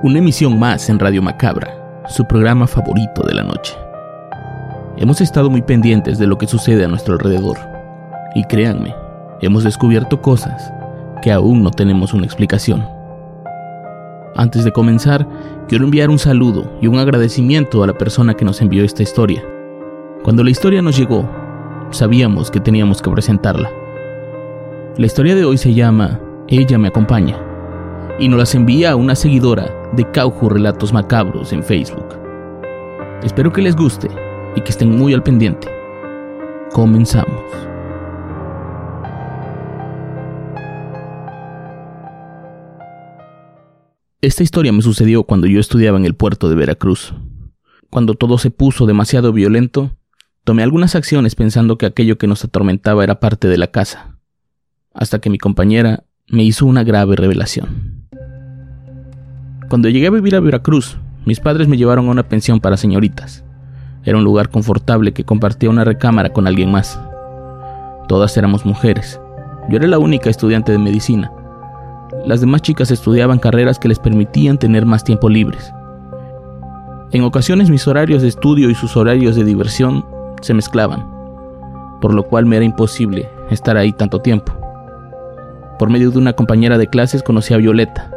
Una emisión más en Radio Macabra, su programa favorito de la noche. Hemos estado muy pendientes de lo que sucede a nuestro alrededor. Y créanme, hemos descubierto cosas que aún no tenemos una explicación. Antes de comenzar, quiero enviar un saludo y un agradecimiento a la persona que nos envió esta historia. Cuando la historia nos llegó, sabíamos que teníamos que presentarla. La historia de hoy se llama Ella me acompaña y nos las envía a una seguidora de Cauju Relatos Macabros en Facebook. Espero que les guste y que estén muy al pendiente. Comenzamos. Esta historia me sucedió cuando yo estudiaba en el puerto de Veracruz. Cuando todo se puso demasiado violento, tomé algunas acciones pensando que aquello que nos atormentaba era parte de la casa, hasta que mi compañera me hizo una grave revelación. Cuando llegué a vivir a Veracruz, mis padres me llevaron a una pensión para señoritas. Era un lugar confortable que compartía una recámara con alguien más. Todas éramos mujeres. Yo era la única estudiante de medicina, las demás chicas estudiaban carreras que les permitían tener más tiempo libres. En ocasiones mis horarios de estudio y sus horarios de diversión se mezclaban, por lo cual me era imposible estar ahí tanto tiempo. Por medio de una compañera de clases conocí a Violeta.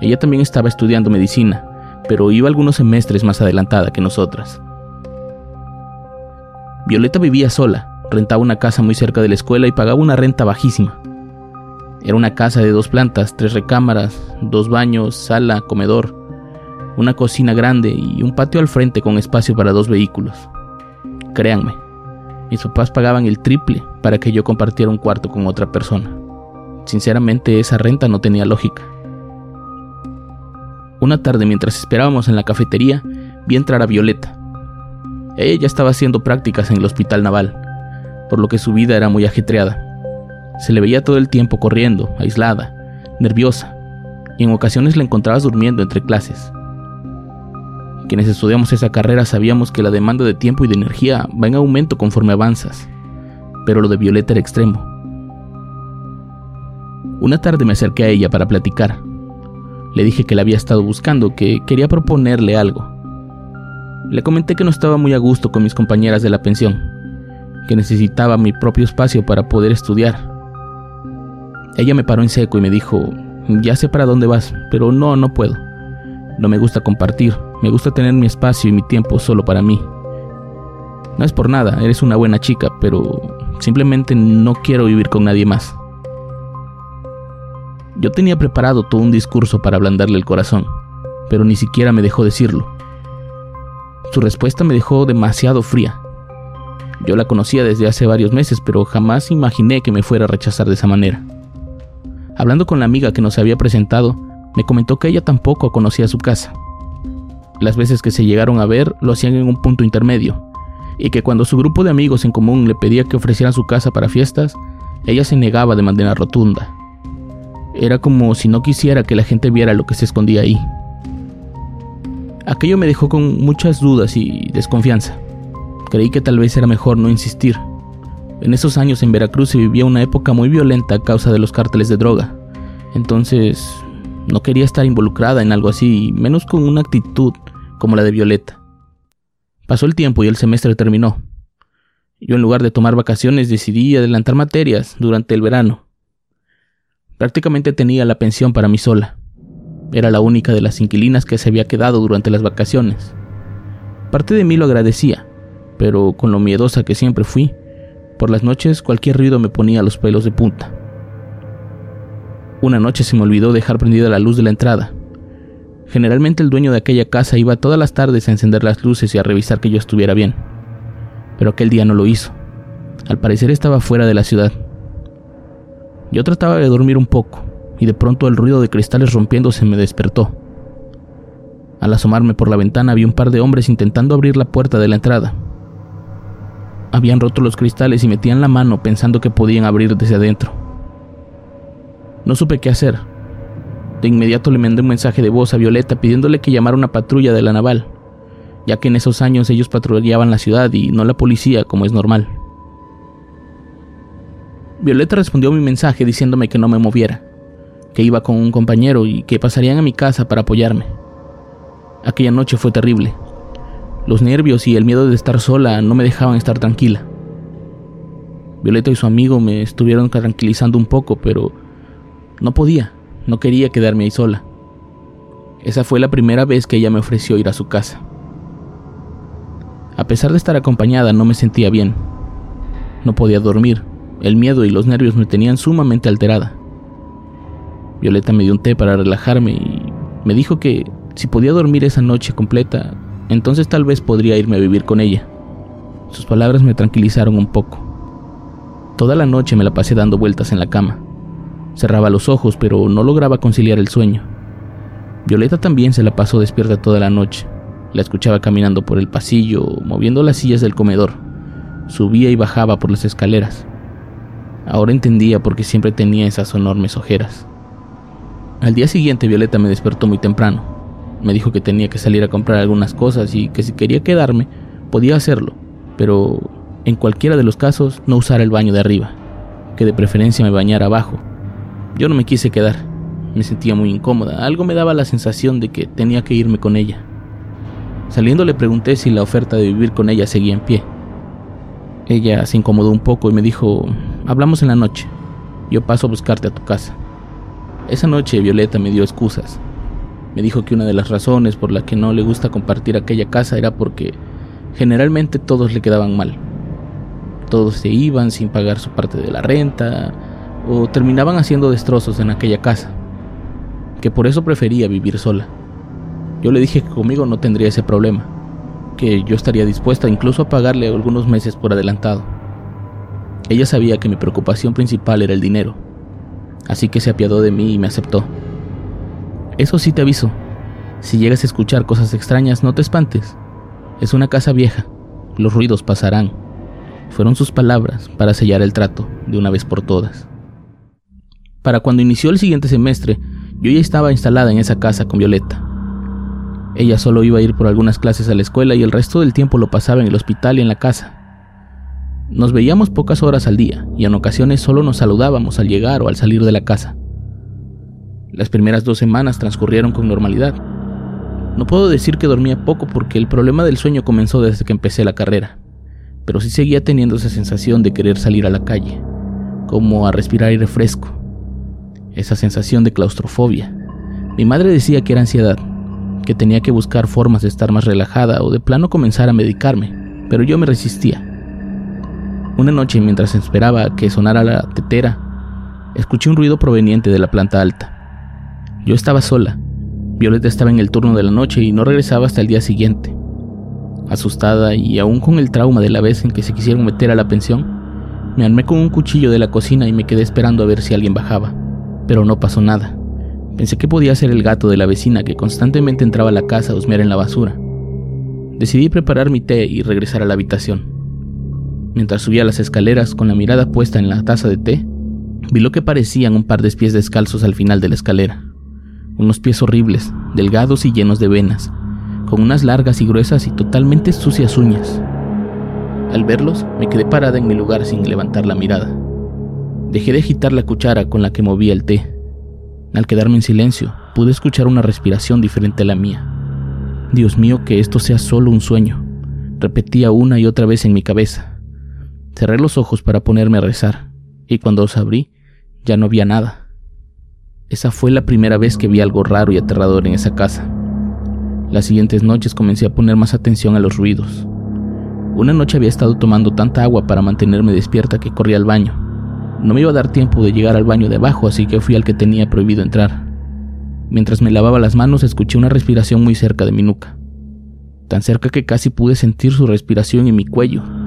Ella también estaba estudiando medicina, pero iba algunos semestres más adelantada que nosotras. Violeta vivía sola, rentaba una casa muy cerca de la escuela y pagaba una renta bajísima. Era una casa de dos plantas, tres recámaras, dos baños, sala, comedor, una cocina grande y un patio al frente con espacio para dos vehículos. Créanme, mis papás pagaban el triple para que yo compartiera un cuarto con otra persona. Sinceramente esa renta no tenía lógica. Una tarde mientras esperábamos en la cafetería, vi entrar a Violeta. Ella ya estaba haciendo prácticas en el hospital naval, por lo que su vida era muy ajetreada. Se le veía todo el tiempo corriendo, aislada, nerviosa, y en ocasiones la encontrabas durmiendo entre clases. Quienes estudiamos esa carrera sabíamos que la demanda de tiempo y de energía va en aumento conforme avanzas, pero lo de Violeta era extremo. Una tarde me acerqué a ella para platicar. Le dije que la había estado buscando, que quería proponerle algo. Le comenté que no estaba muy a gusto con mis compañeras de la pensión, que necesitaba mi propio espacio para poder estudiar ella me paró en seco y me dijo, ya sé para dónde vas, pero no, no puedo. No me gusta compartir, me gusta tener mi espacio y mi tiempo solo para mí. No es por nada, eres una buena chica, pero simplemente no quiero vivir con nadie más. Yo tenía preparado todo un discurso para ablandarle el corazón, pero ni siquiera me dejó decirlo. Su respuesta me dejó demasiado fría. Yo la conocía desde hace varios meses, pero jamás imaginé que me fuera a rechazar de esa manera. Hablando con la amiga que nos había presentado, me comentó que ella tampoco conocía su casa. Las veces que se llegaron a ver lo hacían en un punto intermedio, y que cuando su grupo de amigos en común le pedía que ofrecieran su casa para fiestas, ella se negaba de manera rotunda. Era como si no quisiera que la gente viera lo que se escondía ahí. Aquello me dejó con muchas dudas y desconfianza. Creí que tal vez era mejor no insistir, en esos años en Veracruz se vivía una época muy violenta a causa de los cárteles de droga. Entonces, no quería estar involucrada en algo así, menos con una actitud como la de Violeta. Pasó el tiempo y el semestre terminó. Yo en lugar de tomar vacaciones decidí adelantar materias durante el verano. Prácticamente tenía la pensión para mí sola. Era la única de las inquilinas que se había quedado durante las vacaciones. Parte de mí lo agradecía, pero con lo miedosa que siempre fui, por las noches cualquier ruido me ponía los pelos de punta. Una noche se me olvidó dejar prendida la luz de la entrada. Generalmente el dueño de aquella casa iba todas las tardes a encender las luces y a revisar que yo estuviera bien. pero aquel día no lo hizo. Al parecer estaba fuera de la ciudad. Yo trataba de dormir un poco, y de pronto el ruido de cristales rompiéndose me despertó. Al asomarme por la ventana vi un par de hombres intentando abrir la puerta de la entrada. Habían roto los cristales y metían la mano pensando que podían abrir desde adentro. No supe qué hacer. De inmediato le mandé un mensaje de voz a Violeta pidiéndole que llamara una patrulla de la naval, ya que en esos años ellos patrullaban la ciudad y no la policía como es normal. Violeta respondió mi mensaje diciéndome que no me moviera, que iba con un compañero y que pasarían a mi casa para apoyarme. Aquella noche fue terrible. Los nervios y el miedo de estar sola no me dejaban estar tranquila. Violeta y su amigo me estuvieron tranquilizando un poco, pero no podía, no quería quedarme ahí sola. Esa fue la primera vez que ella me ofreció ir a su casa. A pesar de estar acompañada, no me sentía bien. No podía dormir, el miedo y los nervios me tenían sumamente alterada. Violeta me dio un té para relajarme y me dijo que si podía dormir esa noche completa, entonces tal vez podría irme a vivir con ella. Sus palabras me tranquilizaron un poco. Toda la noche me la pasé dando vueltas en la cama. Cerraba los ojos, pero no lograba conciliar el sueño. Violeta también se la pasó despierta toda la noche. La escuchaba caminando por el pasillo, moviendo las sillas del comedor. Subía y bajaba por las escaleras. Ahora entendía por qué siempre tenía esas enormes ojeras. Al día siguiente Violeta me despertó muy temprano. Me dijo que tenía que salir a comprar algunas cosas y que si quería quedarme, podía hacerlo, pero en cualquiera de los casos no usar el baño de arriba, que de preferencia me bañara abajo. Yo no me quise quedar, me sentía muy incómoda, algo me daba la sensación de que tenía que irme con ella. Saliendo le pregunté si la oferta de vivir con ella seguía en pie. Ella se incomodó un poco y me dijo, hablamos en la noche, yo paso a buscarte a tu casa. Esa noche Violeta me dio excusas. Me dijo que una de las razones por la que no le gusta compartir aquella casa era porque generalmente todos le quedaban mal. Todos se iban sin pagar su parte de la renta o terminaban haciendo destrozos en aquella casa, que por eso prefería vivir sola. Yo le dije que conmigo no tendría ese problema, que yo estaría dispuesta incluso a pagarle algunos meses por adelantado. Ella sabía que mi preocupación principal era el dinero, así que se apiadó de mí y me aceptó. Eso sí te aviso, si llegas a escuchar cosas extrañas no te espantes. Es una casa vieja, los ruidos pasarán. Fueron sus palabras para sellar el trato de una vez por todas. Para cuando inició el siguiente semestre, yo ya estaba instalada en esa casa con Violeta. Ella solo iba a ir por algunas clases a la escuela y el resto del tiempo lo pasaba en el hospital y en la casa. Nos veíamos pocas horas al día y en ocasiones solo nos saludábamos al llegar o al salir de la casa. Las primeras dos semanas transcurrieron con normalidad. No puedo decir que dormía poco porque el problema del sueño comenzó desde que empecé la carrera, pero sí seguía teniendo esa sensación de querer salir a la calle, como a respirar aire fresco. Esa sensación de claustrofobia. Mi madre decía que era ansiedad, que tenía que buscar formas de estar más relajada o de plano comenzar a medicarme, pero yo me resistía. Una noche mientras esperaba que sonara la tetera, escuché un ruido proveniente de la planta alta. Yo estaba sola. Violeta estaba en el turno de la noche y no regresaba hasta el día siguiente. Asustada y aún con el trauma de la vez en que se quisieron meter a la pensión, me armé con un cuchillo de la cocina y me quedé esperando a ver si alguien bajaba. Pero no pasó nada. Pensé que podía ser el gato de la vecina que constantemente entraba a la casa a husmear en la basura. Decidí preparar mi té y regresar a la habitación. Mientras subía las escaleras con la mirada puesta en la taza de té, vi lo que parecían un par de pies descalzos al final de la escalera. Unos pies horribles, delgados y llenos de venas, con unas largas y gruesas y totalmente sucias uñas. Al verlos, me quedé parada en mi lugar sin levantar la mirada. Dejé de agitar la cuchara con la que movía el té. Al quedarme en silencio, pude escuchar una respiración diferente a la mía. Dios mío, que esto sea solo un sueño, repetía una y otra vez en mi cabeza. Cerré los ojos para ponerme a rezar, y cuando los abrí, ya no había nada. Esa fue la primera vez que vi algo raro y aterrador en esa casa. Las siguientes noches comencé a poner más atención a los ruidos. Una noche había estado tomando tanta agua para mantenerme despierta que corrí al baño. No me iba a dar tiempo de llegar al baño de abajo, así que fui al que tenía prohibido entrar. Mientras me lavaba las manos escuché una respiración muy cerca de mi nuca, tan cerca que casi pude sentir su respiración en mi cuello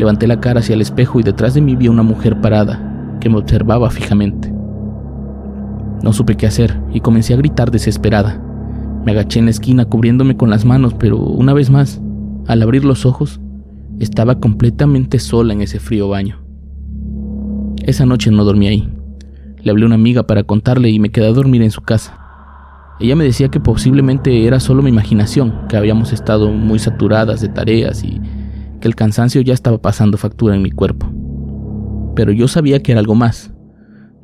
Levanté la cara hacia el espejo y detrás de mí vi a una mujer parada que me observaba fijamente. No supe qué hacer y comencé a gritar desesperada. Me agaché en la esquina cubriéndome con las manos, pero una vez más, al abrir los ojos, estaba completamente sola en ese frío baño. Esa noche no dormí ahí. Le hablé a una amiga para contarle y me quedé a dormir en su casa. Ella me decía que posiblemente era solo mi imaginación, que habíamos estado muy saturadas de tareas y que el cansancio ya estaba pasando factura en mi cuerpo. Pero yo sabía que era algo más.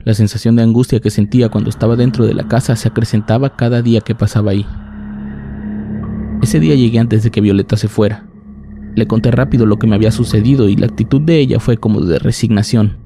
La sensación de angustia que sentía cuando estaba dentro de la casa se acrecentaba cada día que pasaba ahí. Ese día llegué antes de que Violeta se fuera. Le conté rápido lo que me había sucedido y la actitud de ella fue como de resignación.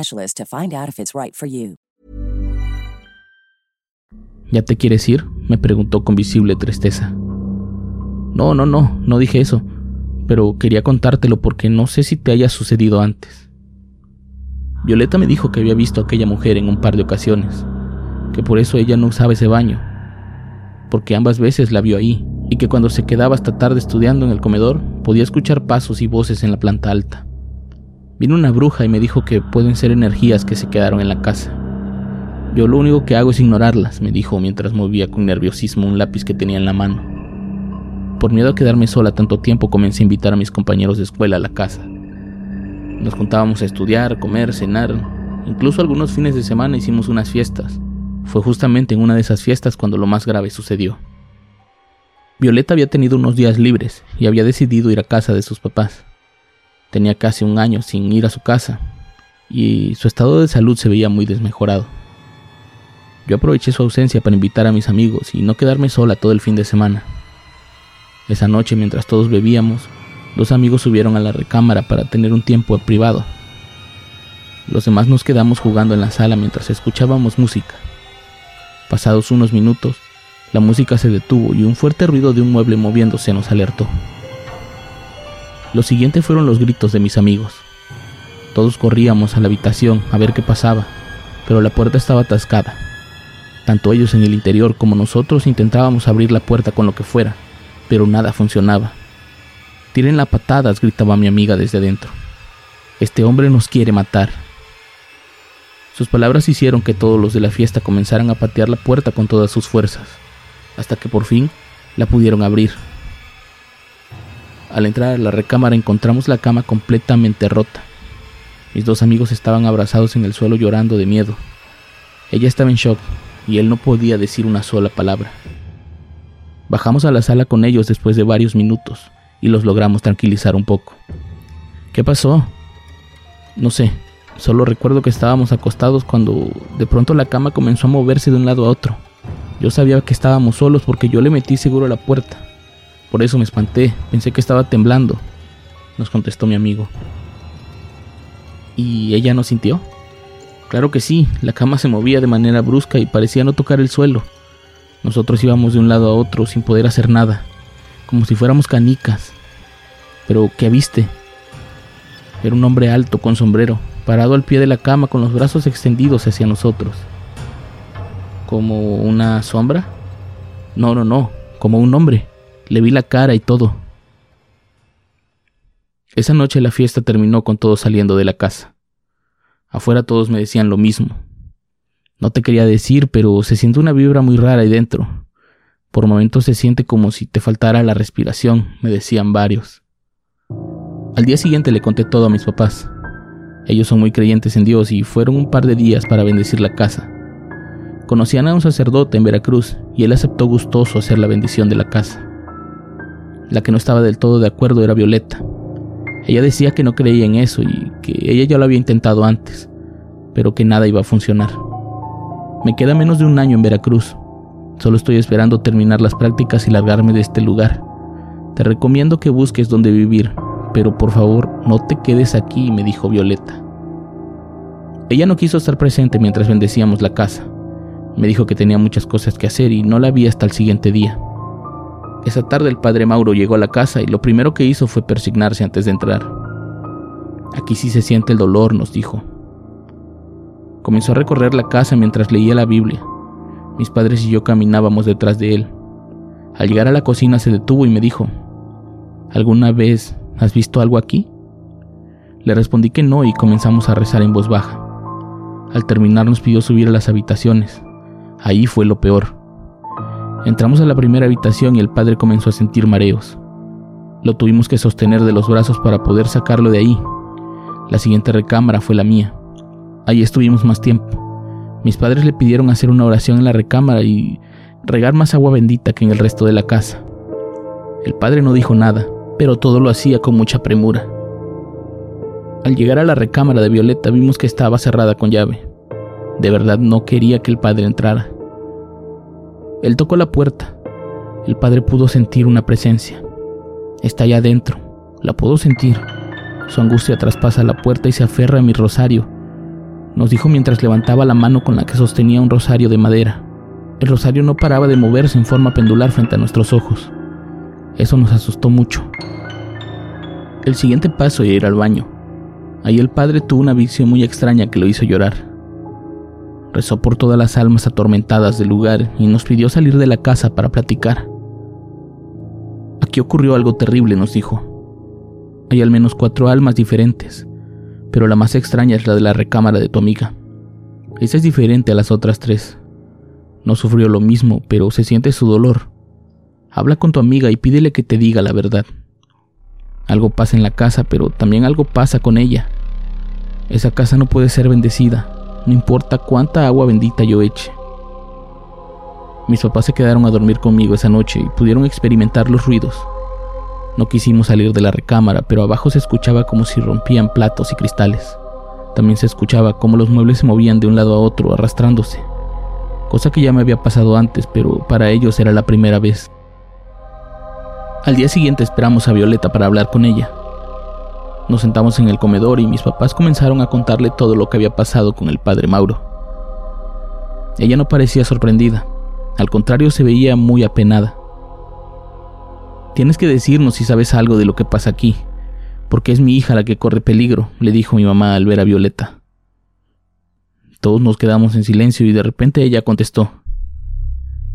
to find out if it's right for you. ¿Ya te quieres ir? me preguntó con visible tristeza. No, no, no, no dije eso, pero quería contártelo porque no sé si te haya sucedido antes. Violeta me dijo que había visto a aquella mujer en un par de ocasiones, que por eso ella no usaba ese baño, porque ambas veces la vio ahí, y que cuando se quedaba hasta tarde estudiando en el comedor podía escuchar pasos y voces en la planta alta. Vino una bruja y me dijo que pueden ser energías que se quedaron en la casa. Yo lo único que hago es ignorarlas, me dijo mientras movía con nerviosismo un lápiz que tenía en la mano. Por miedo a quedarme sola tanto tiempo comencé a invitar a mis compañeros de escuela a la casa. Nos juntábamos a estudiar, comer, cenar, incluso algunos fines de semana hicimos unas fiestas. Fue justamente en una de esas fiestas cuando lo más grave sucedió. Violeta había tenido unos días libres y había decidido ir a casa de sus papás. Tenía casi un año sin ir a su casa y su estado de salud se veía muy desmejorado. Yo aproveché su ausencia para invitar a mis amigos y no quedarme sola todo el fin de semana. Esa noche, mientras todos bebíamos, dos amigos subieron a la recámara para tener un tiempo privado. Los demás nos quedamos jugando en la sala mientras escuchábamos música. Pasados unos minutos, la música se detuvo y un fuerte ruido de un mueble moviéndose nos alertó. Lo siguiente fueron los gritos de mis amigos. Todos corríamos a la habitación a ver qué pasaba, pero la puerta estaba atascada. Tanto ellos en el interior como nosotros intentábamos abrir la puerta con lo que fuera, pero nada funcionaba. Tiren la patadas, gritaba mi amiga desde adentro. Este hombre nos quiere matar. Sus palabras hicieron que todos los de la fiesta comenzaran a patear la puerta con todas sus fuerzas, hasta que por fin la pudieron abrir. Al entrar a la recámara encontramos la cama completamente rota. Mis dos amigos estaban abrazados en el suelo llorando de miedo. Ella estaba en shock y él no podía decir una sola palabra. Bajamos a la sala con ellos después de varios minutos y los logramos tranquilizar un poco. ¿Qué pasó? No sé, solo recuerdo que estábamos acostados cuando de pronto la cama comenzó a moverse de un lado a otro. Yo sabía que estábamos solos porque yo le metí seguro a la puerta. Por eso me espanté, pensé que estaba temblando, nos contestó mi amigo. ¿Y ella no sintió? Claro que sí, la cama se movía de manera brusca y parecía no tocar el suelo. Nosotros íbamos de un lado a otro sin poder hacer nada, como si fuéramos canicas. Pero, ¿qué viste? Era un hombre alto con sombrero, parado al pie de la cama con los brazos extendidos hacia nosotros. ¿Como una sombra? No, no, no, como un hombre. Le vi la cara y todo. Esa noche la fiesta terminó con todos saliendo de la casa. Afuera todos me decían lo mismo. No te quería decir, pero se siente una vibra muy rara ahí dentro. Por momentos se siente como si te faltara la respiración, me decían varios. Al día siguiente le conté todo a mis papás. Ellos son muy creyentes en Dios y fueron un par de días para bendecir la casa. Conocían a un sacerdote en Veracruz y él aceptó gustoso hacer la bendición de la casa. La que no estaba del todo de acuerdo era Violeta. Ella decía que no creía en eso y que ella ya lo había intentado antes, pero que nada iba a funcionar. Me queda menos de un año en Veracruz. Solo estoy esperando terminar las prácticas y largarme de este lugar. Te recomiendo que busques dónde vivir, pero por favor no te quedes aquí, me dijo Violeta. Ella no quiso estar presente mientras bendecíamos la casa. Me dijo que tenía muchas cosas que hacer y no la vi hasta el siguiente día. Esa tarde el padre Mauro llegó a la casa y lo primero que hizo fue persignarse antes de entrar. Aquí sí se siente el dolor, nos dijo. Comenzó a recorrer la casa mientras leía la Biblia. Mis padres y yo caminábamos detrás de él. Al llegar a la cocina se detuvo y me dijo, ¿Alguna vez has visto algo aquí? Le respondí que no y comenzamos a rezar en voz baja. Al terminar nos pidió subir a las habitaciones. Ahí fue lo peor. Entramos a la primera habitación y el padre comenzó a sentir mareos. Lo tuvimos que sostener de los brazos para poder sacarlo de ahí. La siguiente recámara fue la mía. Ahí estuvimos más tiempo. Mis padres le pidieron hacer una oración en la recámara y regar más agua bendita que en el resto de la casa. El padre no dijo nada, pero todo lo hacía con mucha premura. Al llegar a la recámara de Violeta vimos que estaba cerrada con llave. De verdad no quería que el padre entrara. Él tocó la puerta. El padre pudo sentir una presencia. Está allá adentro. La puedo sentir. Su angustia traspasa la puerta y se aferra a mi rosario. Nos dijo mientras levantaba la mano con la que sostenía un rosario de madera. El rosario no paraba de moverse en forma pendular frente a nuestros ojos. Eso nos asustó mucho. El siguiente paso era ir al baño. Ahí el padre tuvo una visión muy extraña que lo hizo llorar. Rezó por todas las almas atormentadas del lugar y nos pidió salir de la casa para platicar. Aquí ocurrió algo terrible, nos dijo. Hay al menos cuatro almas diferentes, pero la más extraña es la de la recámara de tu amiga. Esa es diferente a las otras tres. No sufrió lo mismo, pero se siente su dolor. Habla con tu amiga y pídele que te diga la verdad. Algo pasa en la casa, pero también algo pasa con ella. Esa casa no puede ser bendecida, no importa cuánta agua bendita yo eche. Mis papás se quedaron a dormir conmigo esa noche y pudieron experimentar los ruidos. No quisimos salir de la recámara, pero abajo se escuchaba como si rompían platos y cristales. También se escuchaba como los muebles se movían de un lado a otro arrastrándose, cosa que ya me había pasado antes, pero para ellos era la primera vez. Al día siguiente esperamos a Violeta para hablar con ella. Nos sentamos en el comedor y mis papás comenzaron a contarle todo lo que había pasado con el padre Mauro. Ella no parecía sorprendida, al contrario se veía muy apenada. Tienes que decirnos si sabes algo de lo que pasa aquí, porque es mi hija la que corre peligro, le dijo mi mamá al ver a Violeta. Todos nos quedamos en silencio y de repente ella contestó,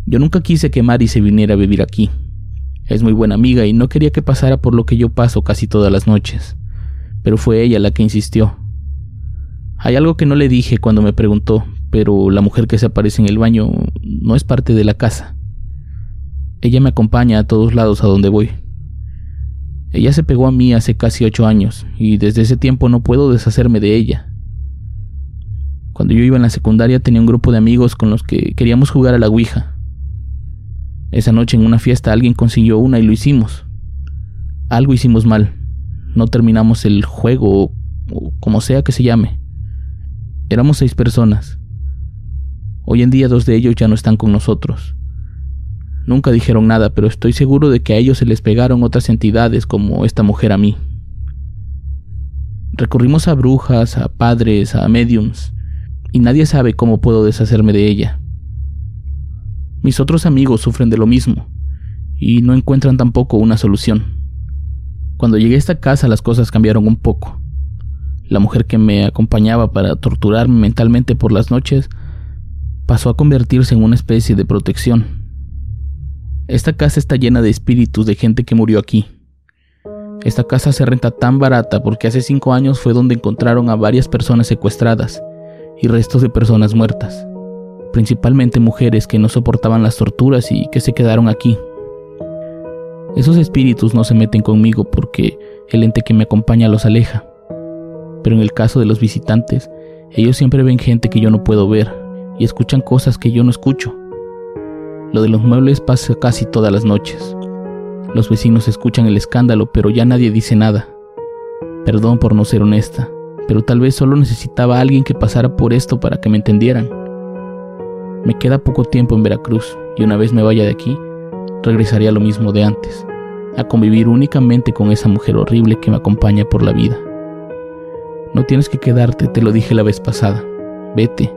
Yo nunca quise que Mari se viniera a vivir aquí. Es muy buena amiga y no quería que pasara por lo que yo paso casi todas las noches pero fue ella la que insistió. Hay algo que no le dije cuando me preguntó, pero la mujer que se aparece en el baño no es parte de la casa. Ella me acompaña a todos lados a donde voy. Ella se pegó a mí hace casi ocho años y desde ese tiempo no puedo deshacerme de ella. Cuando yo iba en la secundaria tenía un grupo de amigos con los que queríamos jugar a la Ouija. Esa noche en una fiesta alguien consiguió una y lo hicimos. Algo hicimos mal, no terminamos el juego o, como sea que se llame. Éramos seis personas. Hoy en día dos de ellos ya no están con nosotros. Nunca dijeron nada, pero estoy seguro de que a ellos se les pegaron otras entidades como esta mujer a mí. Recurrimos a brujas, a padres, a mediums, y nadie sabe cómo puedo deshacerme de ella. Mis otros amigos sufren de lo mismo y no encuentran tampoco una solución. Cuando llegué a esta casa las cosas cambiaron un poco. La mujer que me acompañaba para torturarme mentalmente por las noches pasó a convertirse en una especie de protección. Esta casa está llena de espíritus de gente que murió aquí. Esta casa se renta tan barata porque hace cinco años fue donde encontraron a varias personas secuestradas y restos de personas muertas, principalmente mujeres que no soportaban las torturas y que se quedaron aquí. Esos espíritus no se meten conmigo porque el ente que me acompaña los aleja, pero en el caso de los visitantes, ellos siempre ven gente que yo no puedo ver y escuchan cosas que yo no escucho. Lo de los muebles pasa casi todas las noches. Los vecinos escuchan el escándalo, pero ya nadie dice nada. Perdón por no ser honesta, pero tal vez solo necesitaba a alguien que pasara por esto para que me entendieran. Me queda poco tiempo en Veracruz y una vez me vaya de aquí, regresaré a lo mismo de antes, a convivir únicamente con esa mujer horrible que me acompaña por la vida. No tienes que quedarte, te lo dije la vez pasada. Vete,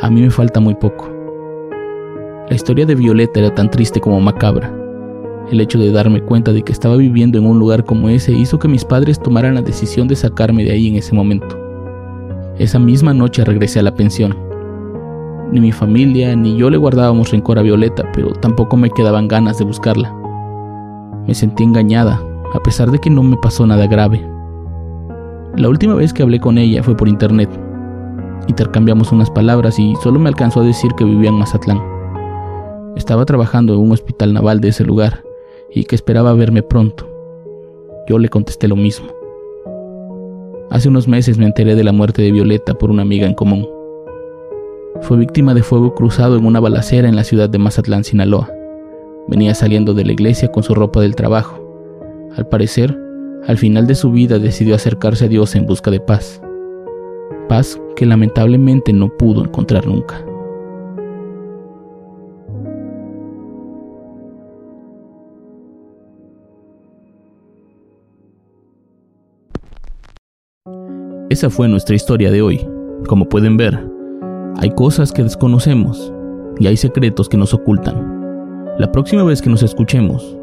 a mí me falta muy poco. La historia de Violeta era tan triste como macabra. El hecho de darme cuenta de que estaba viviendo en un lugar como ese hizo que mis padres tomaran la decisión de sacarme de ahí en ese momento. Esa misma noche regresé a la pensión. Ni mi familia ni yo le guardábamos rencor a Violeta, pero tampoco me quedaban ganas de buscarla. Me sentí engañada, a pesar de que no me pasó nada grave. La última vez que hablé con ella fue por internet. Intercambiamos unas palabras y solo me alcanzó a decir que vivía en Mazatlán. Estaba trabajando en un hospital naval de ese lugar y que esperaba verme pronto. Yo le contesté lo mismo. Hace unos meses me enteré de la muerte de Violeta por una amiga en común. Fue víctima de fuego cruzado en una balacera en la ciudad de Mazatlán, Sinaloa. Venía saliendo de la iglesia con su ropa del trabajo. Al parecer, al final de su vida decidió acercarse a Dios en busca de paz. Paz que lamentablemente no pudo encontrar nunca. Esa fue nuestra historia de hoy. Como pueden ver, hay cosas que desconocemos y hay secretos que nos ocultan. La próxima vez que nos escuchemos,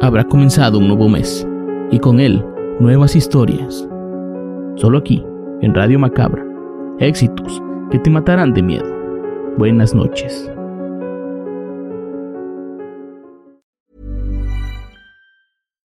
habrá comenzado un nuevo mes y con él nuevas historias. Solo aquí, en Radio Macabra, éxitos que te matarán de miedo. Buenas noches.